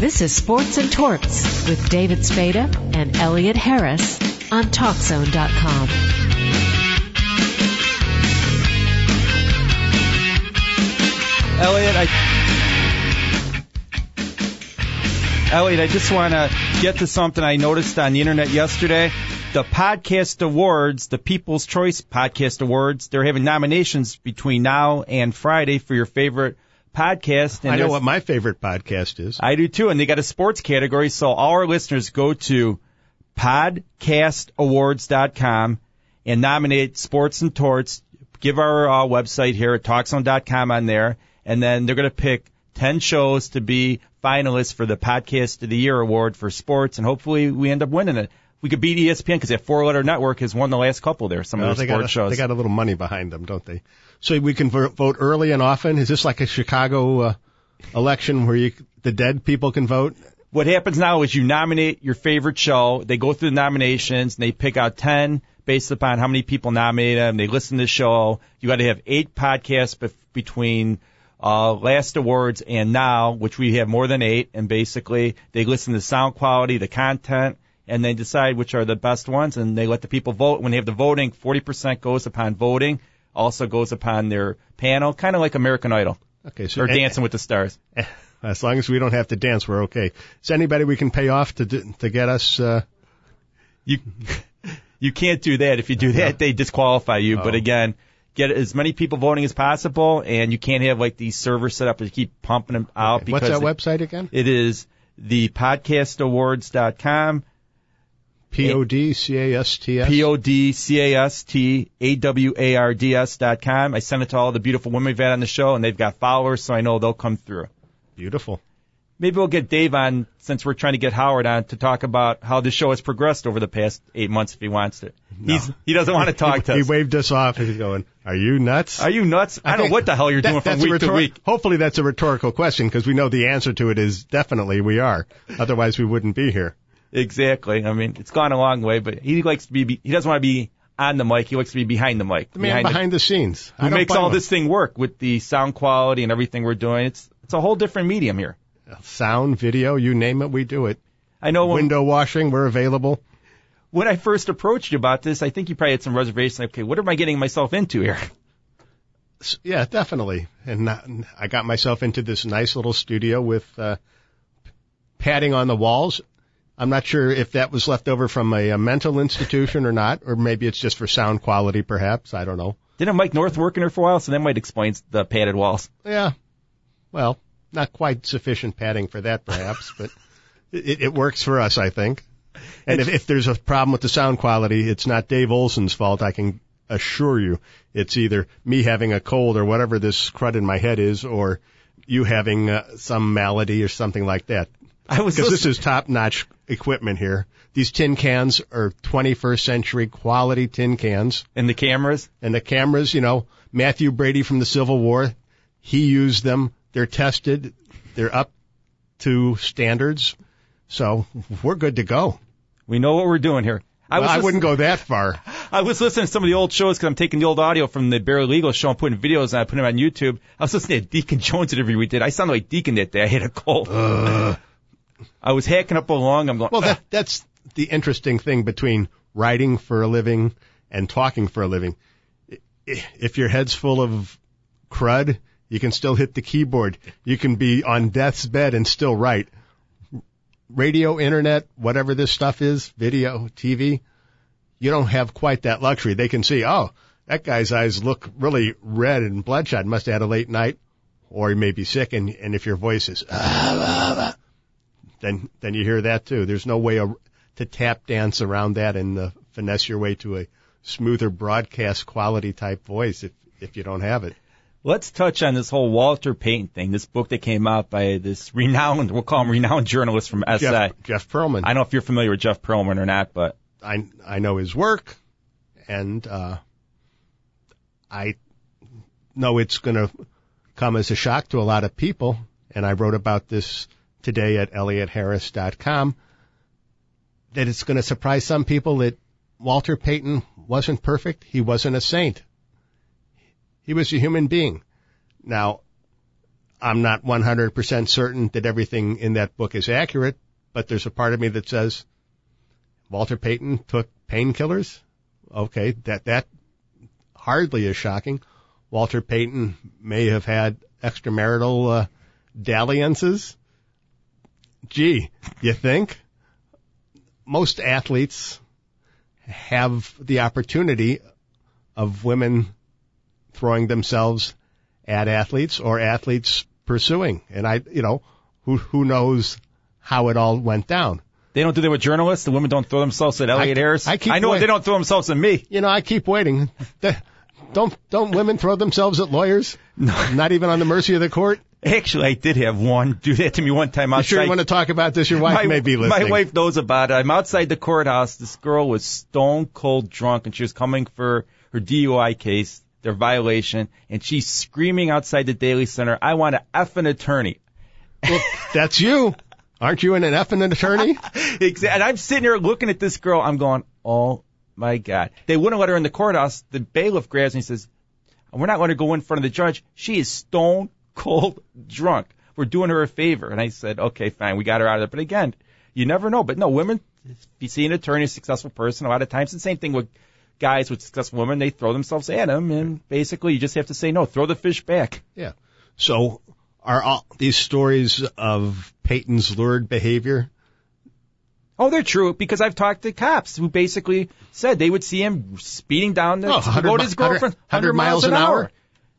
This is Sports and Torts with David Spada and Elliot Harris on TalkZone.com. Elliot, I Elliot, I just want to get to something I noticed on the internet yesterday. The Podcast Awards, the People's Choice Podcast Awards, they're having nominations between now and Friday for your favorite podcast. And I know what my favorite podcast is. I do too, and they got a sports category. So all our listeners go to podcastawards.com and nominate sports and torts. Give our uh, website here at talkzone.com on there, and then they're going to pick 10 shows to be finalists for the Podcast of the Year award for sports, and hopefully we end up winning it. We could beat ESPN because that four-letter network has won the last couple there. Some Well, of got, sports a, shows. they got a little money behind them, don't they? So we can vote, vote early and often. Is this like a Chicago uh, election where you the dead people can vote? what happens now is you nominate your favorite show. They go through the nominations and they pick out 10 based upon how many people nominate them. They listen to the show. You got to have eight podcasts bef- between uh, last awards and now, which we have more than eight. And basically, they listen to sound quality, the content, and they decide which are the best ones. And they let the people vote. When they have the voting, 40% goes upon voting, also goes upon their panel, kind of like American Idol Okay, so or and- Dancing with the Stars. as long as we don't have to dance, we're okay. Is anybody we can pay off to do- to get us? Uh, you you can't do that. If you do that, they disqualify you. But Oh. again, get as many people voting as possible, and you can't have like these servers set up to keep pumping them out. what's because that website again? It is the podcastawards.com. P O D C A S T S. P O D C A S T A W A R D S dot com. I sent it to all the beautiful women we've had on the show, and they've got followers, so I know they'll come through. Beautiful. Maybe we'll get Dave on since we're trying to get Howard on to talk about how the show has progressed over the past eight months if he wants to. He's he doesn't want to talk to he us. He waved us off. He's going, "Are you nuts?" Are you nuts? I, don't know what the hell you're that- doing from that's a to week. Hopefully, that's a rhetorical question because we know the answer to it is definitely we are. Otherwise, we wouldn't be here. Exactly. I mean, it's gone a long way, but he likes to be. He doesn't want to be on the mic. He likes to be behind the mic. The man behind, the, scenes. I who makes all him. this thing work with the sound quality and everything we're doing. It's it's a whole different medium here. sound, video, you name it, we do it. I know when, Window washing, we're available. when I first approached you about this, I think you probably had some reservations. Like, okay, what am I getting myself into here? Yeah, definitely. And not- I got myself into this nice little studio with uh, padding on the walls. I'm not sure if that was left over from a, a mental institution or not, or maybe it's just for sound quality, perhaps. I don't know. Didn't Mike North work in there for a while? So that might explain the padded walls. Yeah. Well, not quite sufficient padding for that, perhaps, but it, it works for us, I think. And if, if there's a problem with the sound quality, it's not Dave Olson's fault. I can assure you, it's either me having a cold or whatever this crud in my head is, or you having uh, some malady or something like that. I was Because this is top-notch equipment here. These tin cans are 21st century quality tin cans. and the cameras. And the cameras, you know, Mathew Brady from the Civil War, he used them. They're tested. They're up to standards. So we're good to go. We know what we're doing here. I I, was I wouldn't go that far. I was listening to some of the old shows because I'm taking the old audio from the Barely Legal show and putting videos and I put them on YouTube. I was listening to Deacon Jones interview we did. I sounded like Deacon that day. I had a cold. I was hacking up along. I'm going. Well, that, ah. that's the interesting thing between writing for a living and talking for a living. If your head's full of crud, you can still hit the keyboard. You can be on death's bed and still write. Radio, internet, whatever this stuff is, video, TV, you don't have quite that luxury. They can see, oh, that guy's eyes look really red and bloodshot. Must have had a late night, or he may be sick. And, and if your voice is, "Ah, ah, ah then then you hear that too. There's no way a, to tap dance around that and uh, finesse your way to a smoother broadcast quality type voice if if you don't have it. Let's touch on this whole Walter Payton thing. This book that came out by this renowned, we'll call him renowned journalist from SI. Jeff, Jeff Pearlman. I don't know if you're familiar with Jeff Pearlman or not, but I I know his work, and uh, I know it's going to come as a shock to a lot of people. And I wrote about this today at ElliotHarris.com that it's going to surprise some people that Walter Payton wasn't perfect. He wasn't a saint. He was a human being. Now, I'm not 100% certain that everything in that book is accurate, but there's a part of me that says Walter Payton took painkillers. Okay, that that hardly is shocking. Walter Payton may have had extramarital uh, dalliances. Gee, you think? Most athletes have the opportunity of women throwing themselves at athletes or athletes pursuing. And I, you know, who who knows how it all went down. They don't do that with journalists. The women don't throw themselves at Elliot I- Harris. I keep I know wait- they don't throw themselves at me. You know, I keep waiting. Don't don't women throw themselves at lawyers? No. Not even on the mercy of the court. Actually, I did have one do that to me one time You outside. sure you want to talk about this? Your wife my, may be listening. my wife knows about it. I'm outside the courthouse. This girl was stone cold drunk, and she was coming for her DUI case, their violation, and she's screaming outside the Daley Center, "I want an effing attorney." Well, that's you. Aren't you an effing attorney? Exa- And I'm sitting here looking at this girl. I'm going, "Oh my God!" They wouldn't let her in the courthouse. The bailiff grabs me and says, "We're not going to go in front of the judge. She is stone cold drunk. We're doing her a favor." And I said, "Okay, fine. We got her out of there." But again, you never know. But no, women, if you see an attorney, a successful person, a lot of times the same thing with guys with successful women. They throw themselves at them, and basically you just have to say no. Throw the fish back. Yeah. So are all these stories of Payton's lurid behavior? Oh, they're true because I've talked to cops who basically said they would see him speeding down the Oh, to go to his mi- 100 girlfriend 100 miles an hour,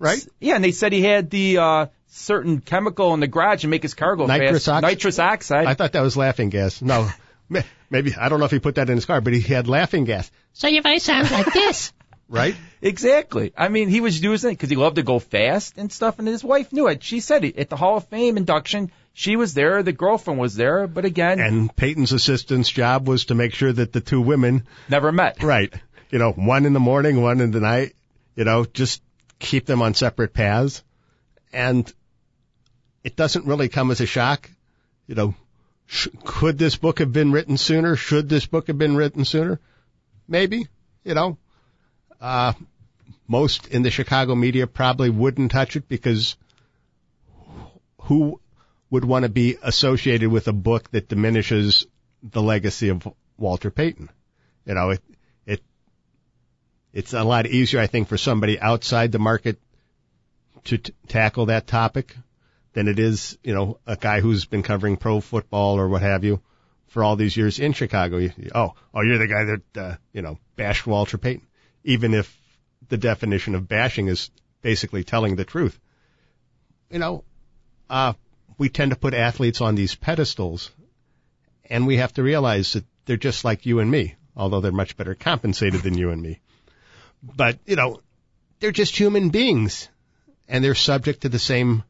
right? Yeah, and they said he had the uh certain chemical in the garage and make his car go Nitrous fast. ox- Nitrous oxide. I thought that was laughing gas. No, maybe I don't know if he put that in his car, but he had laughing gas, So your voice sounds like this. right? exactly. I mean, he was using it because he loved to go fast and stuff, and his wife knew it. She said it at the Hall of Fame induction. She was there. The girlfriend was there, but again, And Payton's assistant's job was to make sure that the two women, never met. right, you know, one in the morning, one in the night, you know, just keep them on separate paths. And it doesn't really come as a shock, you know, sh- could this book have been written sooner? Should this book have been written sooner? Maybe, you know, uh, most in the Chicago media probably wouldn't touch it because who would want to be associated with a book that diminishes the legacy of Walter Payton? You know, it, it's a lot easier, I think, for somebody outside the market to t- tackle that topic than it is, you know, a guy who's been covering pro football or what have you for all these years in Chicago. You, oh, oh, you're the guy that, uh, you know, bashed Walter Payton. Even if the definition of bashing is basically telling the truth. You know, uh, we tend to put athletes on these pedestals and we have to realize that they're just like you and me, although they're much better compensated than you and me. But, you know, they're just human beings and they're subject to the same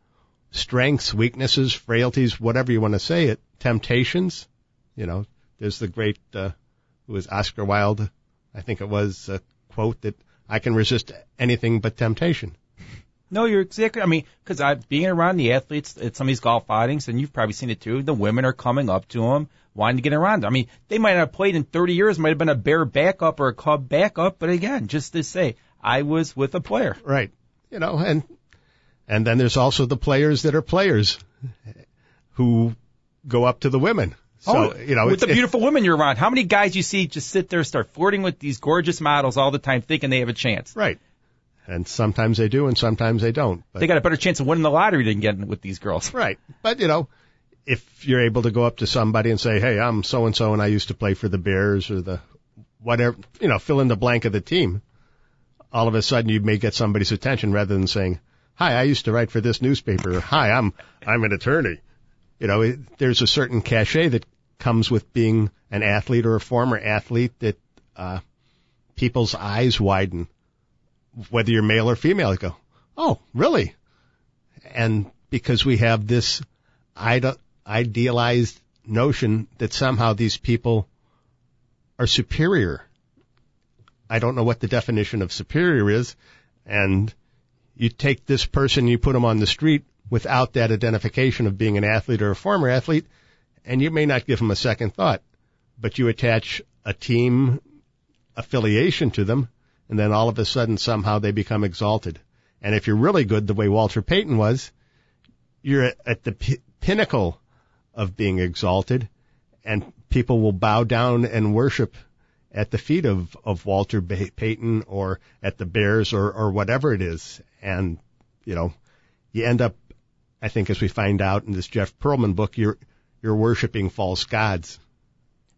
strengths, weaknesses, frailties, whatever you want to say it, temptations. You know, there's the great, uh, who was Oscar Wilde, I think it was a quote that I can resist anything but temptation. No, you're exactly. I mean, because I being around the athletes at some of these golf outings, and you've probably seen it too. The women are coming up to them, wanting to get around. Them. I mean, they might not have played in 30 years, might have been a Bear backup or a Cub backup, but again, just to say, I was with a player. Right. You know, and and then there's also the players that are players who go up to the women. So, oh, you know, with the beautiful women you're around, how many guys you see just sit there, start flirting with these gorgeous models all the time, thinking they have a chance? right. And sometimes they do and sometimes they don't. But They got a better chance of winning the lottery than getting with these girls. Right. But, you know, if you're able to go up to somebody and say, hey, I'm so and so and I used to play for the Bears or the whatever, you know, fill in the blank of the team, all of a sudden you may get somebody's attention rather than saying, hi, I used to write for this newspaper. Or, hi, I'm, I'm an attorney. You know, it, there's a certain cachet that comes with being an athlete or a former athlete that, uh, people's eyes widen, whether you're male or female. They go, oh, really? and because we have this idealized notion that somehow these people are superior. I don't know what the definition of superior is, and you take this person, you put them on the street without that identification of being an athlete or a former athlete, and you may not give them a second thought, but you attach a team affiliation to them, and then all of a sudden somehow they become exalted. And if you're really good the way Walter Payton was, you're at, the p- pinnacle of being exalted, and people will bow down and worship at the feet of of Walter Payton or at the Bears or or whatever it is, and you know, you end up, I think, as we find out in this Jeff Pearlman book, you're you're worshiping false gods.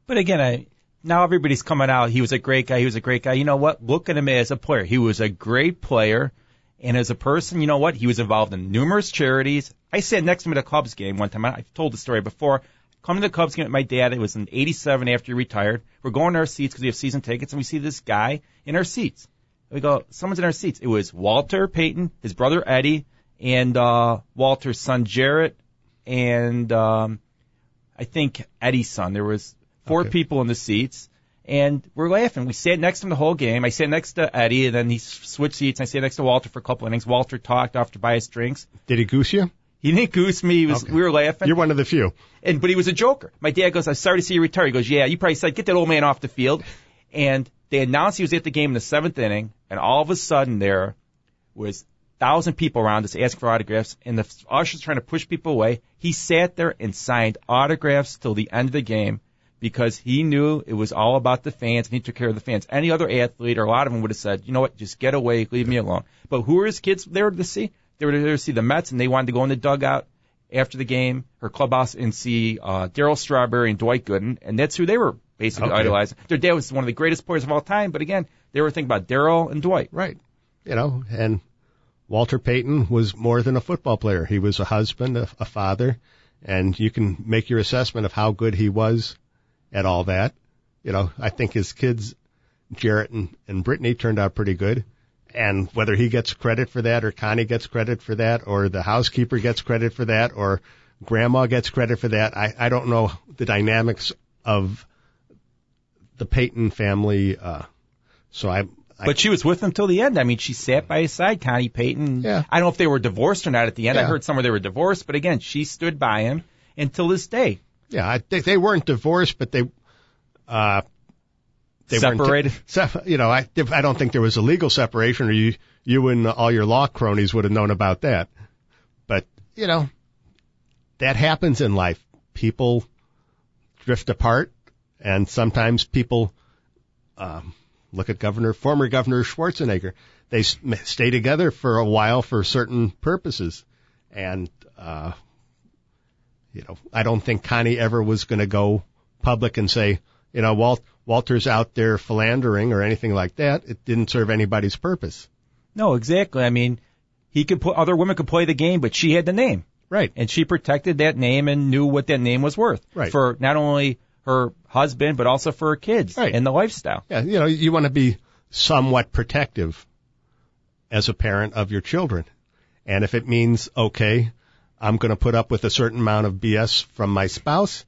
But again, I now everybody's coming out. He was a great guy. He was a great guy. You know what? Look at him as a player. He was a great player. And as a person, you know what? He was involved in numerous charities. I sat next to him at a Cubs game one time. I've told the story before. Coming to the Cubs game with my dad. It was in 87 after he retired. We're going to our seats because we have season tickets and we see this guy in our seats. We go, someone's in our seats. It was Walter Payton, his brother Eddie, and, uh, Walter's son Jarrett, and, um, I think Eddie's son. There was four Okay. people in the seats, and we're laughing. We sat next to him the whole game. I sat next to Eddie, and then he switched seats. I sat next to Walter for a couple innings. Walter talked after buy us drinks. Did he goose you? He didn't goose me. He was, Okay. We were laughing. You're one of the few. And but he was a joker. My dad goes, "I'm sorry to see you retire." He goes, "Yeah." You probably said, "Get that old man off the field." And they announced he was at the game in the seventh inning, and all of a sudden there was thousand people around us asking for autographs, and the ushers trying to push people away. He sat there and signed autographs till the end of the game because he knew it was all about the fans and he took care of the fans. Any other athlete or a lot of them would have said, you know what, just get away, leave me alone. But who were his kids there to see? They were there to see the Mets and they wanted to go in the dugout after the game or clubhouse and see uh, Darryl Strawberry and Dwight Gooden, and that's who they were basically Okay. idolizing. Their dad was one of the greatest players of all time, but again, they were thinking about Daryl and Dwight. Right. You know, and Walter Payton was more than a football player. He was a husband, a, a father, and you can make your assessment of how good he was at all that. You know, I think his kids, Jarrett and, and Brittany, turned out pretty good. And whether he gets credit for that or Connie gets credit for that or the housekeeper gets credit for that or grandma gets credit for that, I, I don't know the dynamics of the Payton family. Uh, so I, I But she was with him till the end. I mean, she sat by his side, Connie Payton. Yeah. I don't know if they were divorced or not at the end. I heard somewhere they were divorced, but again, she stood by him until this day. Yeah, I think they weren't divorced, but they, uh, they Separated? Weren't you know, I, I don't think there was a legal separation, or you, you and all your law cronies would have known about that. But you know, that happens in life. People drift apart, and sometimes people, um, look at Governor, former Governor Schwarzenegger. They stay together for a while for certain purposes, and uh, you know, I don't think Connie ever was going to go public and say, you know, Walt, Walter's out there philandering or anything like that. It didn't serve anybody's purpose. No, exactly. I mean, he could put other women could play the game, but she had the name, Right. and she protected that name and knew what that name was worth Right. for not only her husband but also for her kids Right. and the lifestyle. Yeah. You know, you want to be somewhat protective as a parent of your children. And if it means, okay, I'm going to put up with a certain amount of BS from my spouse,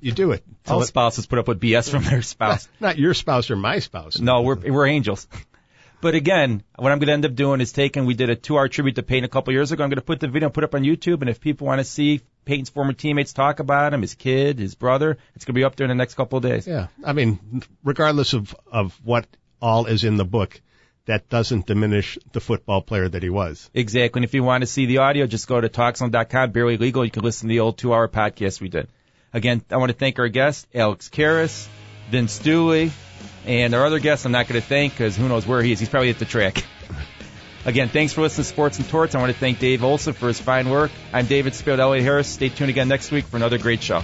you do it. All it- spouses put up with BS from their spouse. not your spouse or my spouse. No, we're we're angels. But again, what I'm going to end up doing is taking. We did a two-hour tribute to Payton a couple years ago. I'm going to put the video and put it up on YouTube. And if people want to see Payton's former teammates talk about him, his kid, his brother, it's going to be up there in the next couple of days. Yeah. I mean, regardless of, of what all is in the book, that doesn't diminish the football player that he was. Exactly. And if you want to see the audio, just go to talkzone.com, barely legal. You can listen to the old two-hour podcast we did. Again, I want to thank our guests, Alex Karras, Vince Dooley, and our other guests I'm not going to thank because who knows where he is. He's probably at the track. Again, thanks for listening to Sports and Torts. I want to thank Dave Olson for his fine work. I'm David Spiel, Elliot Harris. Stay tuned again next week for another great show.